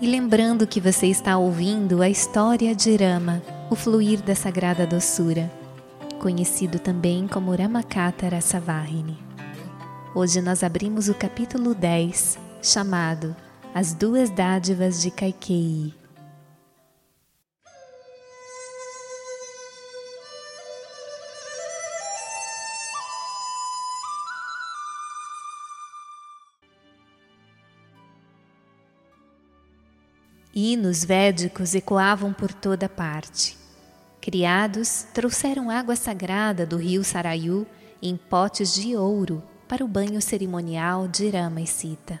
e lembrando que você está ouvindo a história de Rama, o fluir da sagrada doçura, conhecido também como Ramakata Rasavahini. Hoje nós abrimos o capítulo 10, chamado As Duas Dádivas de Kaikeyi. Hinos védicos ecoavam por toda parte. Criados trouxeram água sagrada do rio Sarayu em potes de ouro para o banho cerimonial de Rama e Sita.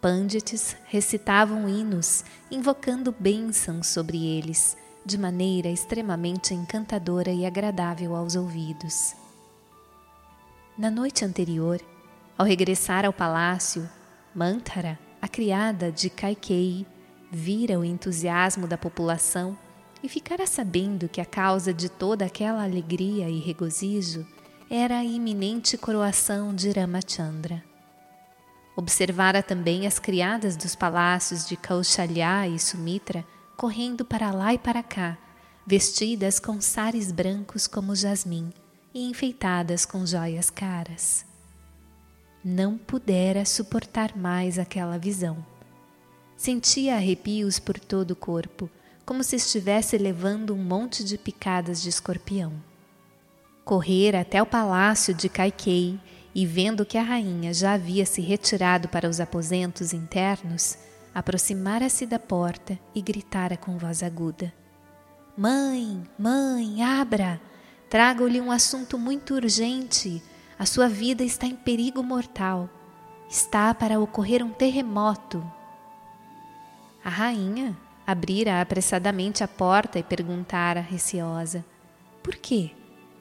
Pandits recitavam hinos, invocando bênçãos sobre eles, de maneira extremamente encantadora e agradável aos ouvidos. Na noite anterior, ao regressar ao palácio, Mantara, a criada de Kaikeyi, vira o entusiasmo da população e ficara sabendo que a causa de toda aquela alegria e regozijo era a iminente coroação de Ramachandra. Observara também as criadas dos palácios de Kaushalya e Sumitra correndo para lá e para cá, vestidas com sares brancos como jasmim e enfeitadas com joias caras. Não pudera suportar mais aquela visão Sentia arrepios por todo o corpo, como se estivesse levando um monte de picadas de escorpião. Correra até o palácio de Kaikei e, vendo que a rainha já havia se retirado para os aposentos internos, aproximara-se da porta e gritara com voz aguda: Mãe, mãe, abra! Trago-lhe um assunto muito urgente. A sua vida está em perigo mortal. Está para ocorrer um terremoto. A rainha abrira apressadamente a porta e perguntara, receosa: Por quê?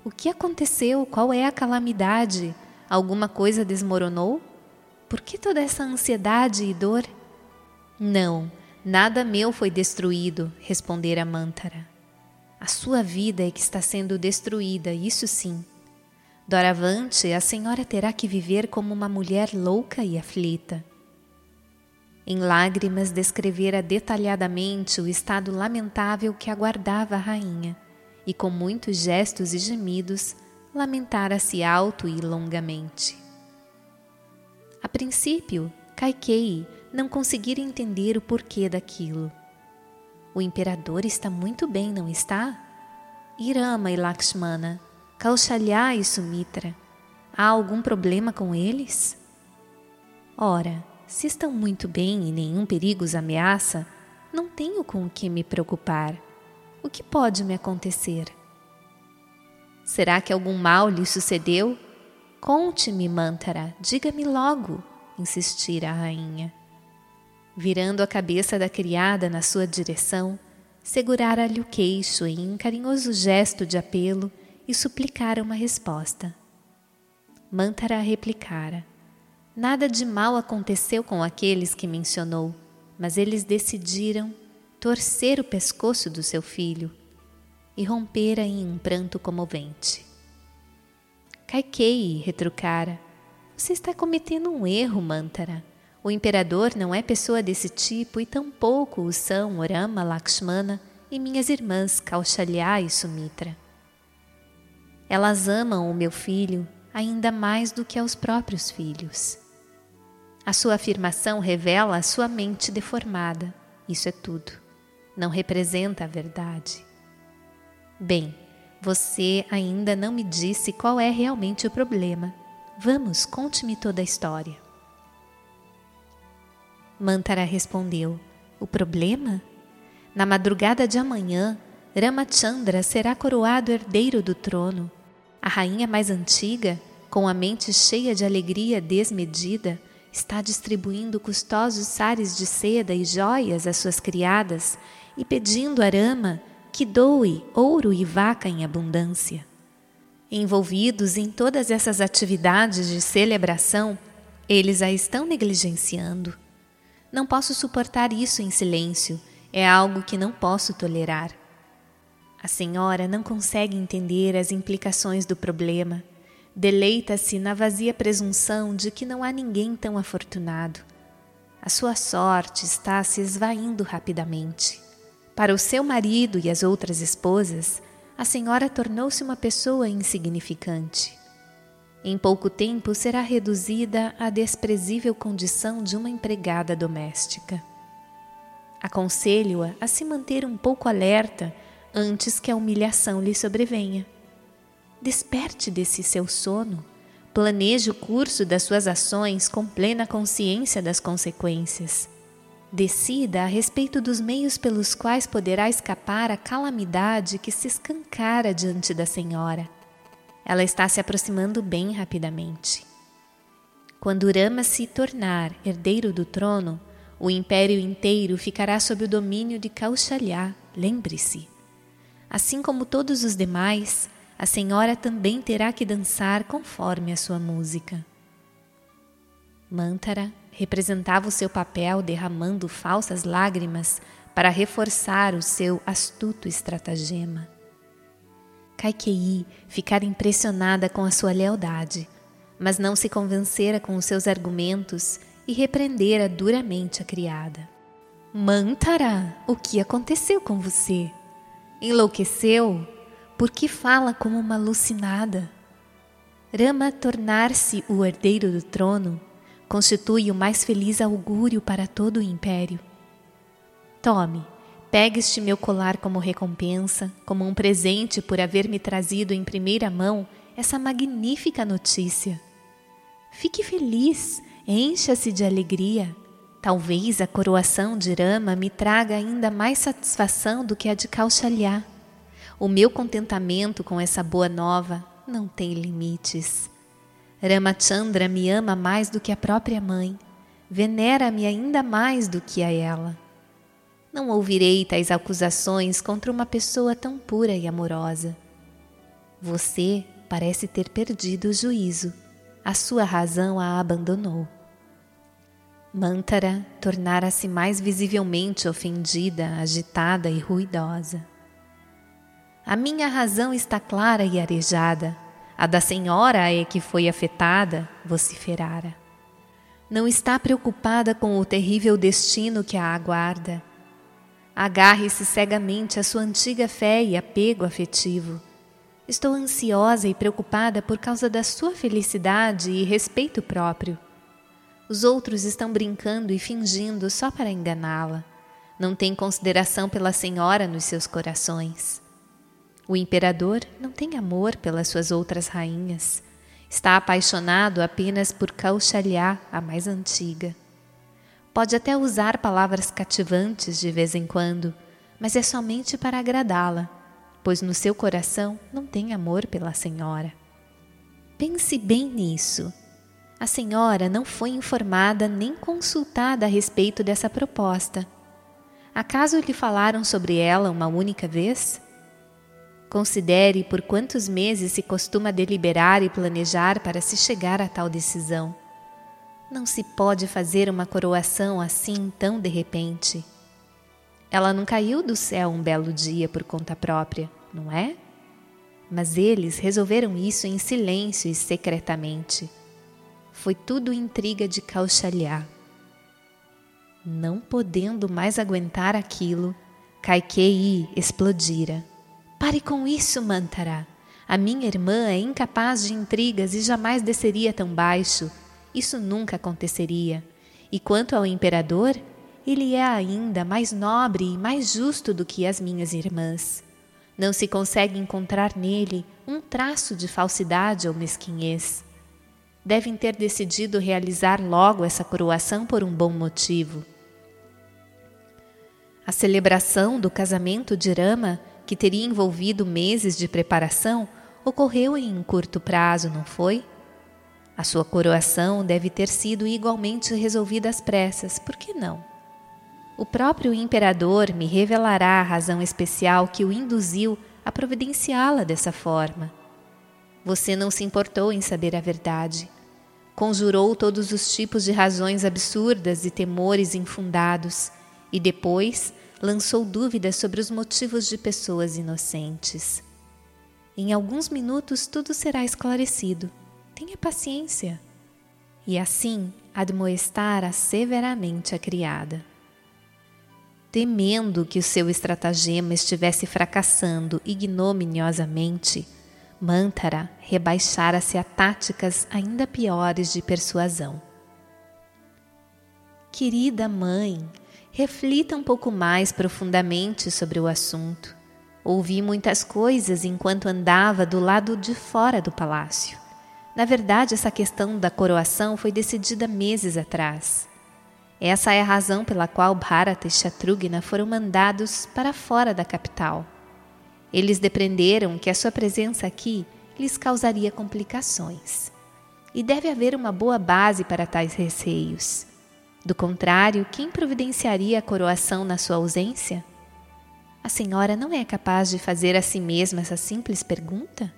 O que aconteceu? Qual é a calamidade? Alguma coisa desmoronou? Por que toda essa ansiedade e dor? Não, nada meu foi destruído, respondera Mantara. A sua vida é que está sendo destruída, isso sim. Doravante, a senhora terá que viver como uma mulher louca e aflita. Em lágrimas descrevera detalhadamente o estado lamentável que aguardava a rainha, e com muitos gestos e gemidos lamentara-se alto e longamente. A princípio, Kaikei não conseguira entender o porquê daquilo. O imperador está muito bem, não está? Irama e Lakshmana, Kaushalya e Sumitra, há algum problema com eles? Ora, se estão muito bem e nenhum perigo os ameaça, não tenho com o que me preocupar. O que pode me acontecer? Será que algum mal lhe sucedeu? Conte-me, Mantara, diga-me logo, insistira a rainha. Virando a cabeça da criada na sua direção, segurara-lhe o queixo em um carinhoso gesto de apelo e suplicara uma resposta. Mantara replicara: Nada de mal aconteceu com aqueles que mencionou, mas eles decidiram torcer o pescoço do seu filho e rompera em um pranto comovente. Kaikei retrucara: Você está cometendo um erro, Mantara. O imperador não é pessoa desse tipo e tampouco o são Orama, Lakshmana e minhas irmãs Kaushalya e Sumitra. Elas amam o meu filho ainda mais do que aos próprios filhos. A sua afirmação revela a sua mente deformada. Isso é tudo. Não representa a verdade. Bem, você ainda não me disse qual é realmente o problema. Vamos, conte-me toda a história. Mantara respondeu: O problema? Na madrugada de amanhã, Ramachandra será coroado herdeiro do trono. A rainha mais antiga, com a mente cheia de alegria desmedida, está distribuindo custosos sares de seda e joias às suas criadas e pedindo a Rama que doe ouro e vaca em abundância. Envolvidos em todas essas atividades de celebração, eles a estão negligenciando. Não posso suportar isso em silêncio, é algo que não posso tolerar. A senhora não consegue entender as implicações do problema Deleita-se na vazia presunção de que não há ninguém tão afortunado. A sua sorte está se esvaindo rapidamente. Para o seu marido e as outras esposas, a senhora tornou-se uma pessoa insignificante. Em pouco tempo será reduzida à desprezível condição de uma empregada doméstica. Aconselho-a a se manter um pouco alerta antes que a humilhação lhe sobrevenha. Desperte desse seu sono, planeje o curso das suas ações com plena consciência das consequências. Decida a respeito dos meios pelos quais poderá escapar a calamidade que se escancara diante da senhora. Ela está se aproximando bem rapidamente. Quando Rama se tornar herdeiro do trono, o império inteiro ficará sob o domínio de Kaushalya, lembre-se. Assim como todos os demais, a senhora também terá que dançar conforme a sua música. Mantara representava o seu papel derramando falsas lágrimas para reforçar o seu astuto estratagema. Kaikei ficara impressionada com a sua lealdade, mas não se convencera com os seus argumentos e repreendera duramente a criada. Mantara, o que aconteceu com você? Enlouqueceu? Por que fala como uma alucinada? Rama tornar-se o herdeiro do trono constitui o mais feliz augúrio para todo o império. Tome, pegue este meu colar como recompensa, como um presente por haver me trazido em primeira mão essa magnífica notícia. Fique feliz Encha-se de alegria. Talvez a coroação de Rama me traga ainda mais satisfação do que a de Kaushalya. O meu contentamento com essa boa nova não tem limites. Ramachandra me ama mais do que a própria mãe, venera-me ainda mais do que a ela. Não ouvirei tais acusações contra uma pessoa tão pura e amorosa. Você parece ter perdido o juízo. A sua razão a abandonou. Mantara tornara-se mais visivelmente ofendida, agitada e ruidosa. A minha razão está clara e arejada, a da senhora é que foi afetada, vociferara. Não está preocupada com o terrível destino que a aguarda. Agarre-se cegamente à sua antiga fé e apego afetivo. Estou ansiosa e preocupada por causa da sua felicidade e respeito próprio. Os outros estão brincando e fingindo só para enganá-la. Não tem consideração pela senhora nos seus corações. O imperador não tem amor pelas suas outras rainhas. Está apaixonado apenas por Kaushalya, a mais antiga. Pode até usar palavras cativantes de vez em quando, mas é somente para agradá-la, pois no seu coração não tem amor pela senhora. Pense bem nisso a senhora não foi informada nem consultada a respeito dessa proposta. Acaso lhe falaram sobre ela uma única vez? Considere por quantos meses se costuma deliberar e planejar para se chegar a tal decisão. Não se pode fazer uma coroação assim tão de repente. Ela não caiu do céu um belo dia por conta própria, não é? Mas eles resolveram isso em silêncio e secretamente foi tudo intriga de Kaushalya. Não podendo mais aguentar aquilo, Kaikei explodira. Pare com isso, Mantara. A minha irmã é incapaz de intrigas e jamais desceria tão baixo. Isso nunca aconteceria. E quanto ao imperador, ele é ainda mais nobre e mais justo do que as minhas irmãs. Não se consegue encontrar nele um traço de falsidade ou mesquinhez devem ter decidido realizar logo essa coroação por um bom motivo. A celebração do casamento de Rama, que teria envolvido meses de preparação, ocorreu em um curto prazo, não foi? A sua coroação deve ter sido igualmente resolvida às pressas, por que não? O próprio imperador me revelará a razão especial que o induziu a providenciá-la dessa forma. Você não se importou em saber a verdade. Conjurou todos os tipos de razões absurdas e temores infundados, e depois lançou dúvidas sobre os motivos de pessoas inocentes. Em alguns minutos tudo será esclarecido. Tenha paciência. E assim, admoestara severamente a criada. Temendo que o seu estratagema estivesse fracassando ignominiosamente, Mantara rebaixara-se a táticas ainda piores de persuasão. Querida mãe, reflita um pouco mais profundamente sobre o assunto. Ouvi muitas coisas enquanto andava do lado de fora do palácio. Na verdade, essa questão da coroação foi decidida meses atrás. Essa é a razão pela qual Bharata e Shatrugna foram mandados para fora da capital. Eles depreenderam que a sua presença aqui lhes causaria complicações. E deve haver uma boa base para tais receios. Do contrário, quem providenciaria a coroação na sua ausência? A senhora não é capaz de fazer a si mesma essa simples pergunta?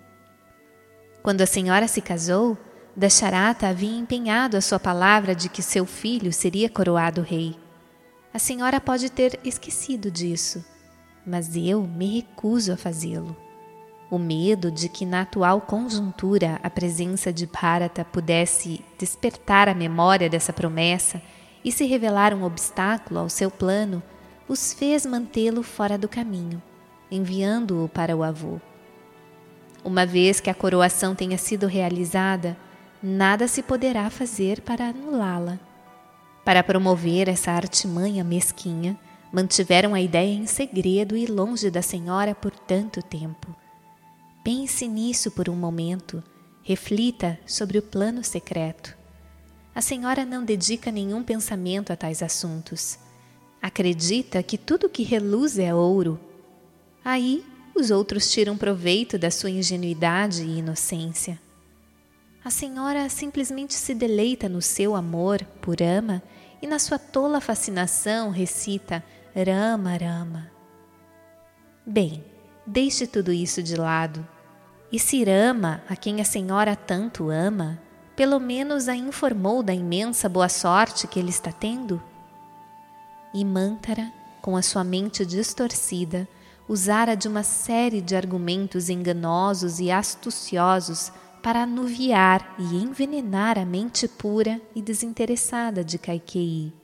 Quando a senhora se casou, Dasharata havia empenhado a sua palavra de que seu filho seria coroado rei. A senhora pode ter esquecido disso, mas eu me recuso a fazê-lo. O medo de que na atual conjuntura a presença de Bharata pudesse despertar a memória dessa promessa e se revelar um obstáculo ao seu plano os fez mantê-lo fora do caminho, enviando-o para o avô. Uma vez que a coroação tenha sido realizada, nada se poderá fazer para anulá-la. Para promover essa artimanha mesquinha, mantiveram a ideia em segredo e longe da senhora por tanto tempo. Pense nisso por um momento, reflita sobre o plano secreto. A senhora não dedica nenhum pensamento a tais assuntos. Acredita que tudo que reluz é ouro. Aí os outros tiram proveito da sua ingenuidade e inocência. A senhora simplesmente se deleita no seu amor por Ama e na sua tola fascinação recita Rama Rama. Bem, deixe tudo isso de lado. E se Rama, a quem a senhora tanto ama, pelo menos a informou da imensa boa sorte que ele está tendo? E Mantara, com a sua mente distorcida, usara de uma série de argumentos enganosos e astuciosos para anuviar e envenenar a mente pura e desinteressada de Kaikei.